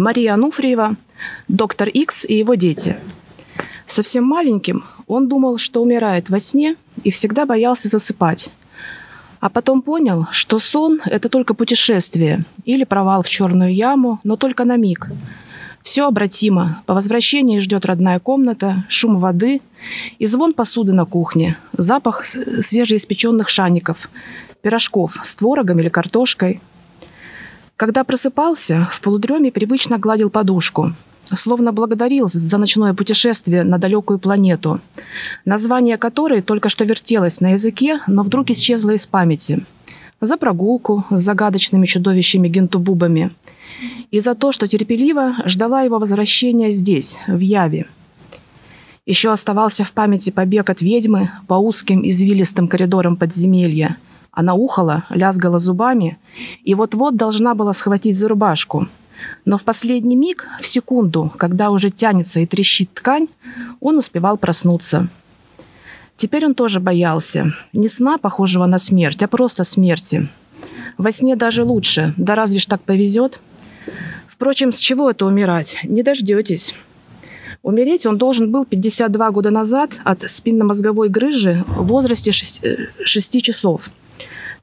Мария Ануфриева, доктор Икс и его дети. Совсем маленьким он думал, что умирает во сне и всегда боялся засыпать. А потом понял, что сон – это только путешествие или провал в черную яму, но только на миг. Все обратимо. По возвращении ждет родная комната, шум воды и звон посуды на кухне, запах свежеиспеченных шаников, пирожков с творогом или картошкой. Когда просыпался, в полудреме привычно гладил подушку, словно благодарил за ночное путешествие на далекую планету, название которой только что вертелось на языке, но вдруг исчезло из памяти. За прогулку с загадочными чудовищами-гентубубами и за то, что терпеливо ждала его возвращения здесь, в Яве. Еще оставался в памяти побег от ведьмы по узким извилистым коридорам подземелья – она ухала, лязгала зубами и вот-вот должна была схватить за рубашку. Но в последний миг, в секунду, когда уже тянется и трещит ткань, он успевал проснуться. Теперь он тоже боялся. Не сна, похожего на смерть, а просто смерти. Во сне даже лучше, да разве ж так повезет? Впрочем, с чего это умирать? Не дождетесь. Умереть он должен был 52 года назад от спинномозговой грыжи в возрасте 6, 6 э, часов –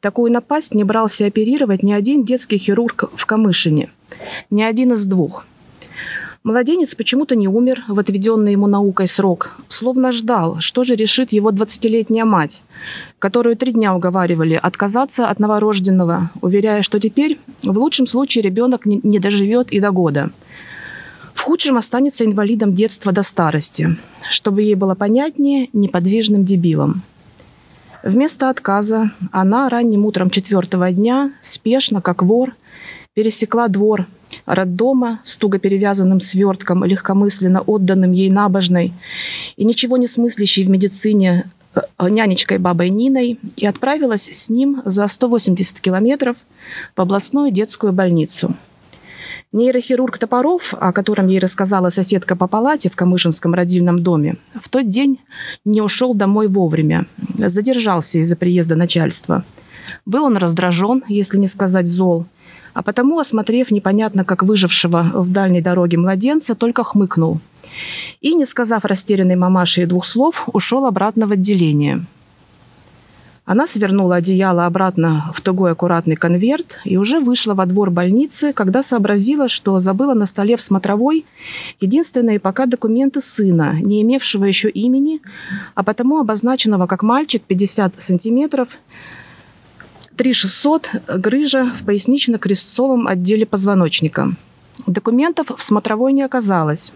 Такую напасть не брался оперировать ни один детский хирург в Камышине. Ни один из двух. Младенец почему-то не умер в отведенный ему наукой срок, словно ждал, что же решит его 20-летняя мать, которую три дня уговаривали отказаться от новорожденного, уверяя, что теперь в лучшем случае ребенок не доживет и до года. В худшем останется инвалидом детства до старости, чтобы ей было понятнее, неподвижным дебилом. Вместо отказа она ранним утром четвертого дня, спешно, как вор, пересекла двор роддома с туго перевязанным свертком, легкомысленно отданным ей набожной и ничего не смыслящей в медицине э, нянечкой бабой Ниной и отправилась с ним за 180 километров в областную детскую больницу – Нейрохирург Топоров, о котором ей рассказала соседка по палате в Камышинском родильном доме, в тот день не ушел домой вовремя, задержался из-за приезда начальства. Был он раздражен, если не сказать зол, а потому, осмотрев непонятно как выжившего в дальней дороге младенца, только хмыкнул. И, не сказав растерянной мамаше двух слов, ушел обратно в отделение – она свернула одеяло обратно в тугой аккуратный конверт и уже вышла во двор больницы, когда сообразила, что забыла на столе в смотровой единственные пока документы сына, не имевшего еще имени, а потому обозначенного как мальчик 50 сантиметров, 3600, грыжа в пояснично-крестцовом отделе позвоночника. Документов в смотровой не оказалось.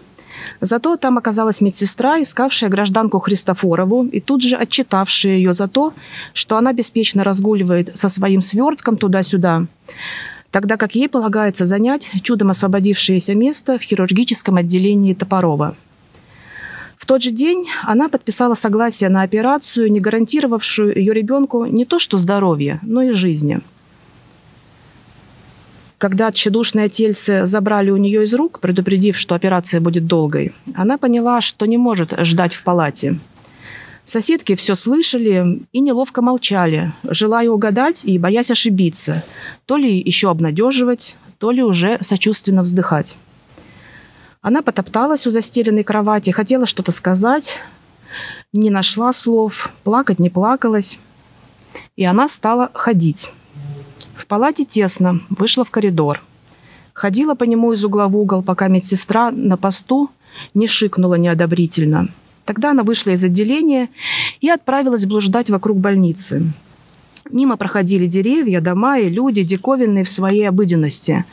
Зато там оказалась медсестра, искавшая гражданку Христофорову и тут же отчитавшая ее за то, что она беспечно разгуливает со своим свертком туда-сюда, тогда как ей полагается занять чудом освободившееся место в хирургическом отделении Топорова. В тот же день она подписала согласие на операцию, не гарантировавшую ее ребенку не то что здоровье, но и жизни – когда тщедушное тельце забрали у нее из рук, предупредив, что операция будет долгой, она поняла, что не может ждать в палате. Соседки все слышали и неловко молчали, желая угадать и боясь ошибиться, то ли еще обнадеживать, то ли уже сочувственно вздыхать. Она потопталась у застеленной кровати, хотела что-то сказать, не нашла слов, плакать не плакалась, и она стала ходить. В палате тесно, вышла в коридор. Ходила по нему из угла в угол, пока медсестра на посту не шикнула неодобрительно. Тогда она вышла из отделения и отправилась блуждать вокруг больницы. Мимо проходили деревья, дома и люди, диковинные в своей обыденности.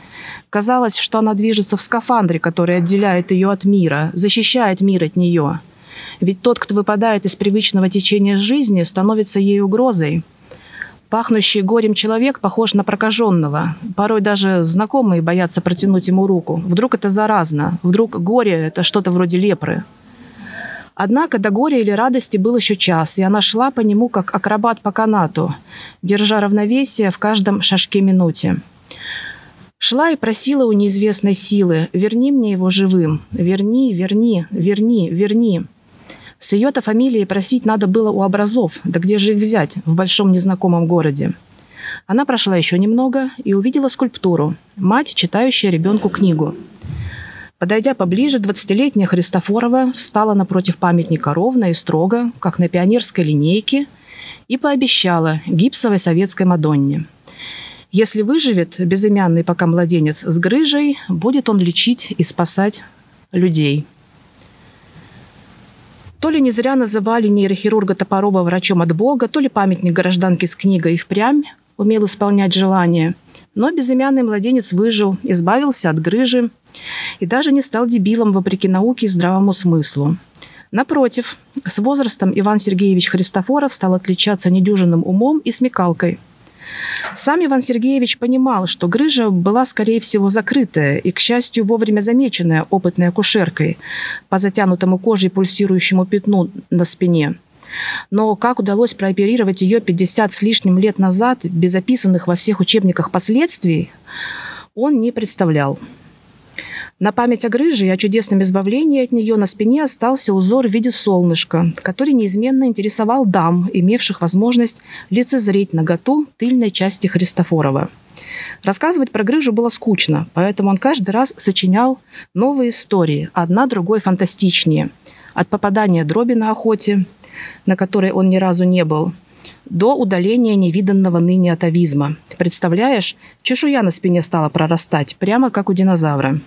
Казалось, что она движется в скафандре, который отделяет ее от мира, защищает мир от нее. Ведь тот, кто выпадает из привычного течения жизни, становится ей угрозой – Пахнущий горем человек похож на прокаженного. Порой даже знакомые боятся протянуть ему руку. Вдруг это заразно. Вдруг горе – это что-то вроде лепры. Однако до горя или радости был еще час, и она шла по нему, как акробат по канату, держа равновесие в каждом шажке минуте. Шла и просила у неизвестной силы «Верни мне его живым! Верни, верни, верни, верни!» С ее-то фамилией просить надо было у образов, да где же их взять в большом незнакомом городе? Она прошла еще немного и увидела скульптуру. Мать, читающая ребенку книгу. Подойдя поближе, 20-летняя Христофорова встала напротив памятника ровно и строго, как на пионерской линейке, и пообещала гипсовой советской Мадонне. Если выживет безымянный пока младенец с грыжей, будет он лечить и спасать людей. То ли не зря называли нейрохирурга Топорова врачом от Бога, то ли памятник гражданки с книгой впрямь умел исполнять желания. Но безымянный младенец выжил, избавился от грыжи и даже не стал дебилом вопреки науке и здравому смыслу. Напротив, с возрастом Иван Сергеевич Христофоров стал отличаться недюжинным умом и смекалкой – сам Иван Сергеевич понимал, что грыжа была, скорее всего, закрытая и, к счастью, вовремя замеченная опытной акушеркой по затянутому кожей пульсирующему пятну на спине. Но как удалось прооперировать ее 50 с лишним лет назад без описанных во всех учебниках последствий, он не представлял. На память о грыже и о чудесном избавлении от нее на спине остался узор в виде солнышка, который неизменно интересовал дам, имевших возможность лицезреть наготу тыльной части Христофорова. Рассказывать про грыжу было скучно, поэтому он каждый раз сочинял новые истории, одна другой фантастичнее. От попадания дроби на охоте, на которой он ни разу не был, до удаления невиданного ныне атовизма. Представляешь, чешуя на спине стала прорастать, прямо как у динозавра.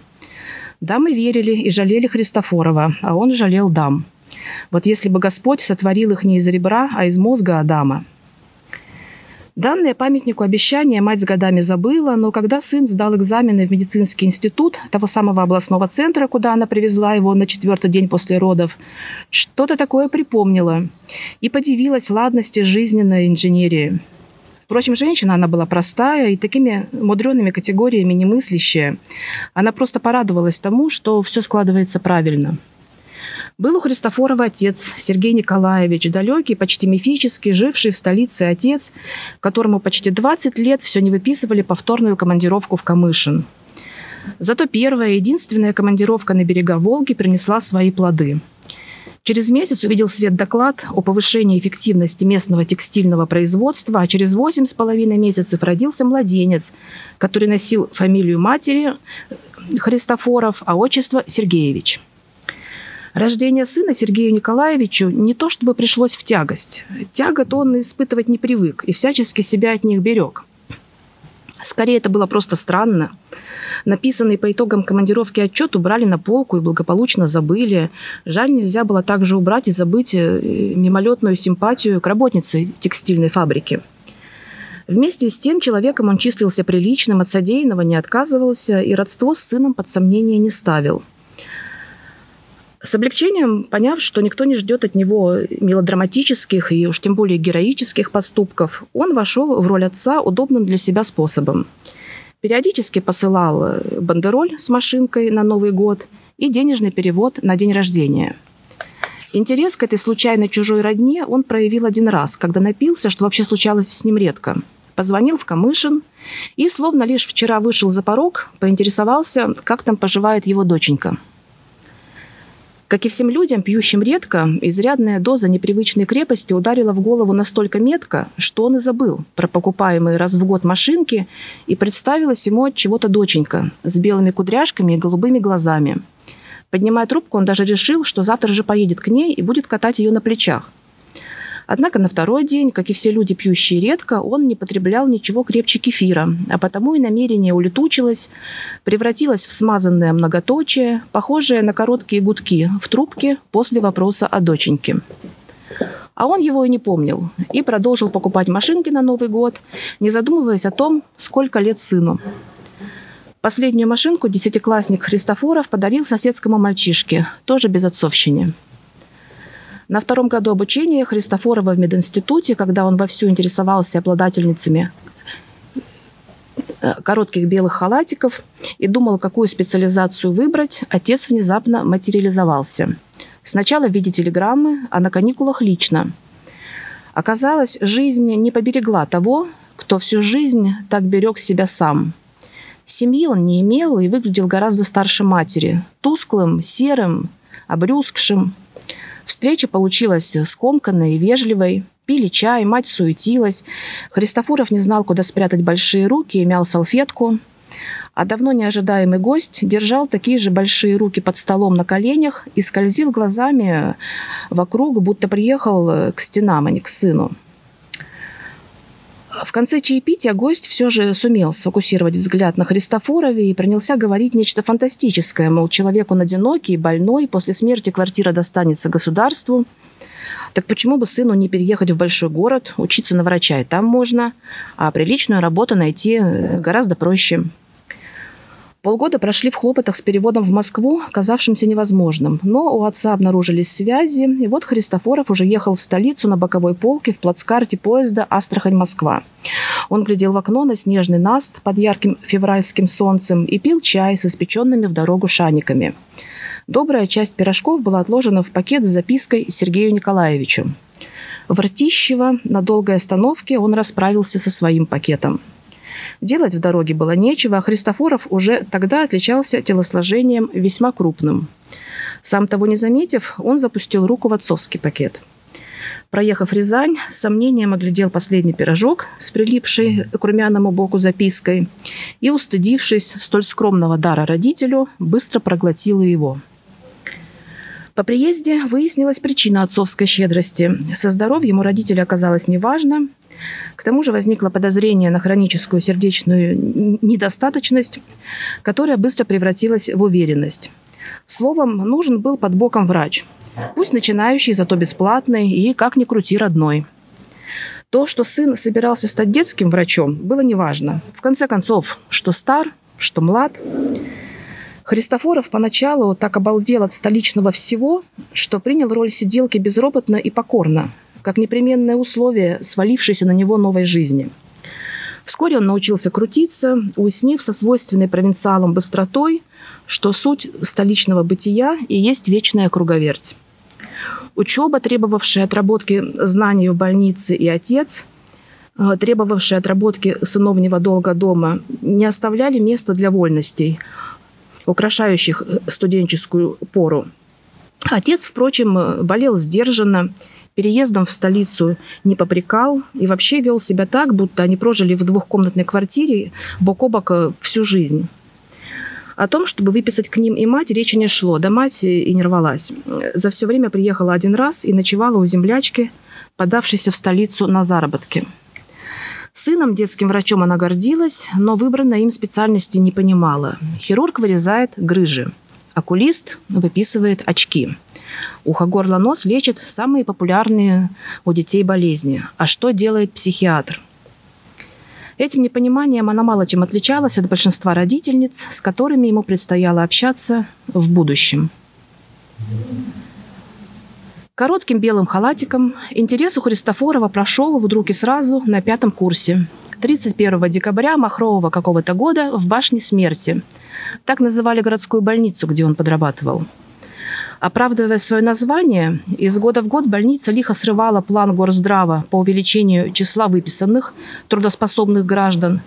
Дамы верили и жалели Христофорова, а он жалел дам. Вот если бы Господь сотворил их не из ребра, а из мозга Адама. Данное памятнику обещание мать с годами забыла, но когда сын сдал экзамены в медицинский институт того самого областного центра, куда она привезла его на четвертый день после родов, что-то такое припомнила и подивилась ладности жизненной инженерии – Впрочем, женщина, она была простая и такими мудреными категориями не мыслящая. Она просто порадовалась тому, что все складывается правильно. Был у Христофорова отец Сергей Николаевич, далекий, почти мифический, живший в столице отец, которому почти 20 лет все не выписывали повторную командировку в Камышин. Зато первая, единственная командировка на берега Волги принесла свои плоды – Через месяц увидел свет доклад о повышении эффективности местного текстильного производства, а через восемь с половиной месяцев родился младенец, который носил фамилию матери Христофоров, а отчество Сергеевич. Рождение сына Сергею Николаевичу не то чтобы пришлось в тягость. Тягот он испытывать не привык и всячески себя от них берег. Скорее, это было просто странно. Написанный по итогам командировки отчет убрали на полку и благополучно забыли. Жаль, нельзя было также убрать и забыть э, мимолетную симпатию к работнице текстильной фабрики. Вместе с тем человеком он числился приличным, от содеянного не отказывался и родство с сыном под сомнение не ставил – с облегчением, поняв, что никто не ждет от него мелодраматических и уж тем более героических поступков, он вошел в роль отца удобным для себя способом. Периодически посылал э, бандероль с машинкой на Новый год и денежный перевод на день рождения. Интерес к этой случайной чужой родне он проявил один раз, когда напился, что вообще случалось с ним редко. Позвонил в Камышин и, словно лишь вчера вышел за порог, поинтересовался, как там поживает его доченька – как и всем людям, пьющим редко, изрядная доза непривычной крепости ударила в голову настолько метко, что он и забыл про покупаемые раз в год машинки и представилась ему от чего-то доченька с белыми кудряшками и голубыми глазами. Поднимая трубку, он даже решил, что завтра же поедет к ней и будет катать ее на плечах – Однако на второй день, как и все люди, пьющие редко, он не потреблял ничего крепче кефира, а потому и намерение улетучилось, превратилось в смазанное многоточие, похожее на короткие гудки в трубке после вопроса о доченьке. А он его и не помнил, и продолжил покупать машинки на Новый год, не задумываясь о том, сколько лет сыну. Последнюю машинку десятиклассник Христофоров подарил соседскому мальчишке, тоже без отцовщины. На втором году обучения Христофорова в мединституте, когда он вовсю интересовался обладательницами э, коротких белых халатиков и думал, какую специализацию выбрать, отец внезапно материализовался. Сначала в виде телеграммы, а на каникулах лично. Оказалось, жизнь не поберегла того, кто всю жизнь так берег себя сам. Семьи он не имел и выглядел гораздо старше матери, тусклым, серым, обрюзгшим. Встреча получилась скомканной и вежливой. Пили чай, мать суетилась. Христофоров не знал, куда спрятать большие руки и мял салфетку. А давно неожидаемый гость держал такие же большие руки под столом на коленях и скользил глазами вокруг, будто приехал к стенам, а не к сыну. В конце чаепития гость все же сумел сфокусировать взгляд на Христофорове и принялся говорить нечто фантастическое, мол, человек он одинокий, больной, после смерти квартира достанется государству. Так почему бы сыну не переехать в большой город, учиться на врача, и там можно, а приличную работу найти гораздо проще. Полгода прошли в хлопотах с переводом в Москву, казавшимся невозможным. Но у отца обнаружились связи, и вот Христофоров уже ехал в столицу на боковой полке в плацкарте поезда «Астрахань-Москва». Он глядел в окно на снежный наст под ярким февральским солнцем и пил чай с испеченными в дорогу шаниками. Добрая часть пирожков была отложена в пакет с запиской Сергею Николаевичу. В Ртищево на долгой остановке он расправился со своим пакетом – Делать в дороге было нечего, а Христофоров уже тогда отличался телосложением весьма крупным. Сам того не заметив, он запустил руку в отцовский пакет. Проехав Рязань, с сомнением оглядел последний пирожок с прилипшей к румяному боку запиской и, устыдившись столь скромного дара родителю, быстро проглотил его. По приезде выяснилась причина отцовской щедрости. Со здоровьем у родителя оказалось неважно, к тому же возникло подозрение на хроническую сердечную недостаточность, которая быстро превратилась в уверенность. Словом, нужен был под боком врач. Пусть начинающий, зато бесплатный и, как ни крути, родной. То, что сын собирался стать детским врачом, было неважно. В конце концов, что стар, что млад. Христофоров поначалу так обалдел от столичного всего, что принял роль сиделки безропотно и покорно, как непременное условие свалившейся на него новой жизни. Вскоре он научился крутиться, уяснив со свойственной провинциалам быстротой, что суть столичного бытия и есть вечная круговерть. Учеба, требовавшая отработки знаний в больнице и отец, э, требовавшие отработки сыновнего долга дома, не оставляли места для вольностей, украшающих студенческую пору. Отец, впрочем, болел сдержанно переездом в столицу не попрекал и вообще вел себя так, будто они прожили в двухкомнатной квартире бок о бок э, всю жизнь. О том, чтобы выписать к ним и мать, речи не шло, да мать и не рвалась. За все время приехала один раз и ночевала у землячки, подавшейся в столицу на заработки. Сыном, детским врачом она гордилась, но выбранной им специальности не понимала. Хирург вырезает грыжи, окулист выписывает очки – Ухо, горло, нос лечат самые популярные у детей болезни. А что делает психиатр? Этим непониманием она мало чем отличалась от большинства родительниц, с которыми ему предстояло общаться в будущем. Коротким белым халатиком интерес у Христофорова прошел вдруг и сразу на пятом курсе. 31 декабря махрового какого-то года в башне смерти. Так называли городскую больницу, где он подрабатывал – Оправдывая свое название, из года в год больница лихо срывала план Горздрава по увеличению числа выписанных трудоспособных граждан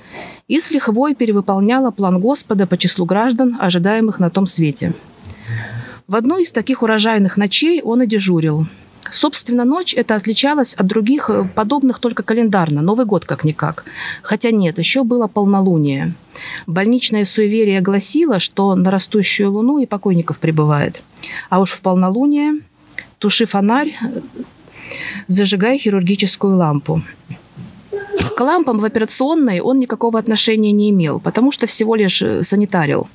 и с лихвой перевыполняла план Господа по числу граждан, ожидаемых на том свете. В одну из таких урожайных ночей он и дежурил – Собственно, ночь это отличалась от других э, подобных только календарно, Новый год как-никак. Хотя нет, еще было полнолуние. Больничное суеверие гласило, что на растущую луну и покойников прибывает. А уж в полнолуние туши фонарь, зажигай хирургическую лампу. К лампам в операционной он никакого отношения не имел, потому что всего лишь э, санитарил.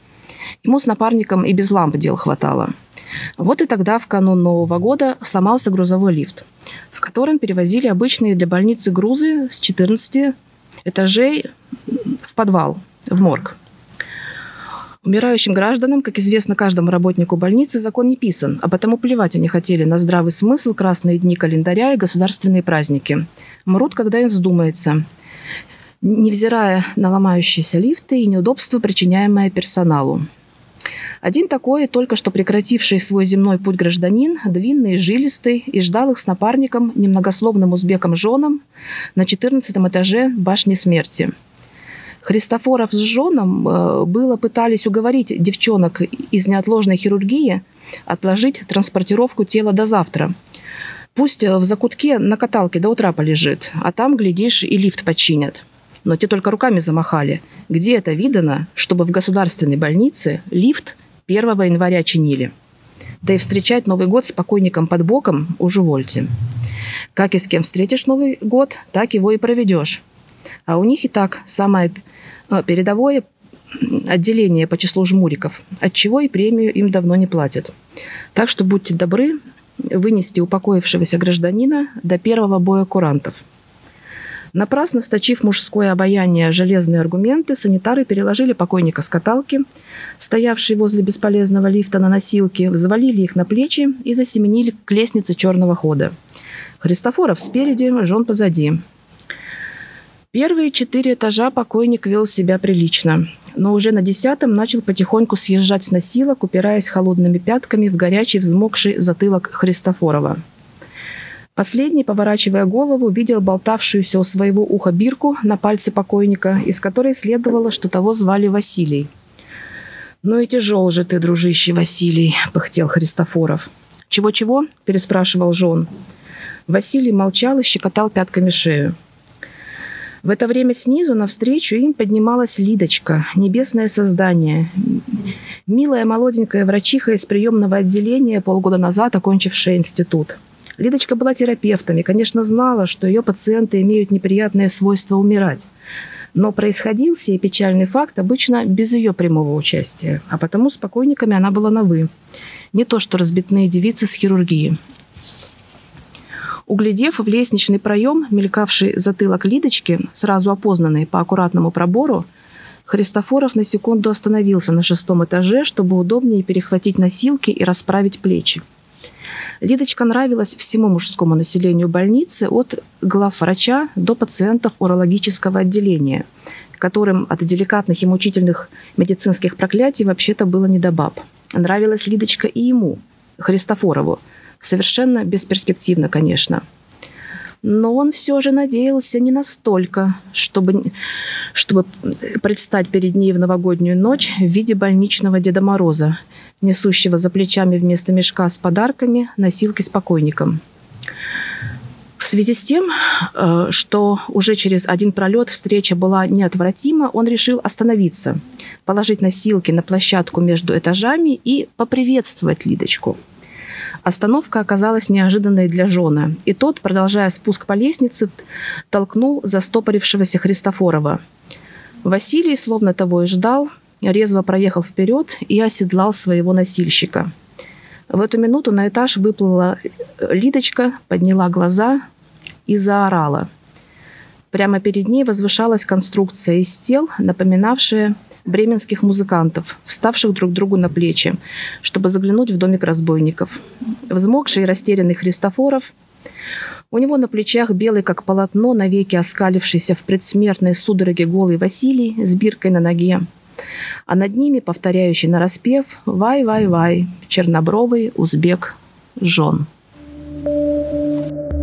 Ему с напарником и без ламп дел хватало – вот и тогда, в канун Нового года, сломался грузовой лифт, в котором перевозили обычные для больницы грузы с 14 этажей в подвал, в морг. Умирающим гражданам, как известно каждому работнику больницы, закон не писан, а потому плевать они хотели на здравый смысл, красные дни календаря и государственные праздники. Мрут, когда им вздумается, невзирая на ломающиеся лифты и неудобства, причиняемые персоналу. Один такой, только что прекративший свой земной путь гражданин, длинный, жилистый, и ждал их с напарником, немногословным узбеком-женом, на 14 этаже башни смерти. Христофоров с женом э, было пытались уговорить девчонок из неотложной хирургии отложить транспортировку тела до завтра. Пусть в закутке на каталке до утра полежит, а там, глядишь, и лифт починят. Но те только руками замахали. Где это видано, чтобы в государственной больнице лифт 1 января чинили? Да и встречать Новый год с покойником под боком уже вольте. Как и с кем встретишь Новый год, так его и проведешь. А у них и так самое э, передовое отделение по числу жмуриков, от чего и премию им давно не платят. Так что будьте добры вынести упокоившегося гражданина до первого боя курантов. Напрасно сточив мужское обаяние железные аргументы, санитары переложили покойника с каталки, стоявшей возле бесполезного лифта на носилке, взвалили их на плечи и засеменили к лестнице черного хода. Христофоров спереди, Жон позади. Первые четыре этажа покойник вел себя прилично, но уже на десятом начал потихоньку съезжать с носилок, упираясь холодными пятками в горячий взмокший затылок Христофорова. Последний, поворачивая голову, видел болтавшуюся у своего уха бирку на пальце покойника, из которой следовало, что того звали Василий. «Ну и тяжел же ты, дружище Василий», — пыхтел Христофоров. «Чего-чего?» — переспрашивал Жон. Василий молчал и щекотал пятками шею. В это время снизу навстречу им поднималась Лидочка, небесное создание. Милая молоденькая врачиха из приемного отделения, полгода назад окончившая институт. Лидочка была терапевтом и, конечно, знала, что ее пациенты имеют неприятное свойство умирать. Но происходил сей печальный факт обычно без ее прямого участия, а потому с покойниками она была на «вы». Не то что разбитные девицы с хирургии. Углядев в лестничный проем, мелькавший затылок Лидочки, сразу опознанный по аккуратному пробору, Христофоров на секунду остановился на шестом этаже, чтобы удобнее перехватить носилки и расправить плечи. Лидочка нравилась всему мужскому населению больницы от главврача до пациентов урологического отделения, которым от деликатных и мучительных медицинских проклятий вообще-то было не до баб. Нравилась Лидочка и ему, Христофорову, Совершенно бесперспективно, конечно. Но он все же надеялся не настолько, чтобы, чтобы предстать перед ней в новогоднюю ночь в виде больничного Деда Мороза, несущего за плечами вместо мешка с подарками носилки с покойником. В связи с тем, э, что уже через один пролет встреча была неотвратима, он решил остановиться, положить носилки на площадку между этажами и поприветствовать Лидочку – Остановка оказалась неожиданной для Жона, и тот, продолжая спуск по лестнице, толкнул застопорившегося Христофорова. Василий, словно того и ждал, резво проехал вперед и оседлал своего носильщика. В эту минуту на этаж выплыла Лидочка, подняла глаза и заорала. Прямо перед ней возвышалась конструкция из тел, напоминавшая бременских музыкантов, вставших друг другу на плечи, чтобы заглянуть в домик разбойников. Взмокший и растерянный Христофоров у него на плечах белый, как полотно, навеки оскалившийся в предсмертной судороге голый Василий с биркой на ноге. А над ними, повторяющий нараспев «Вай-вай-вай, чернобровый узбек жен». thank you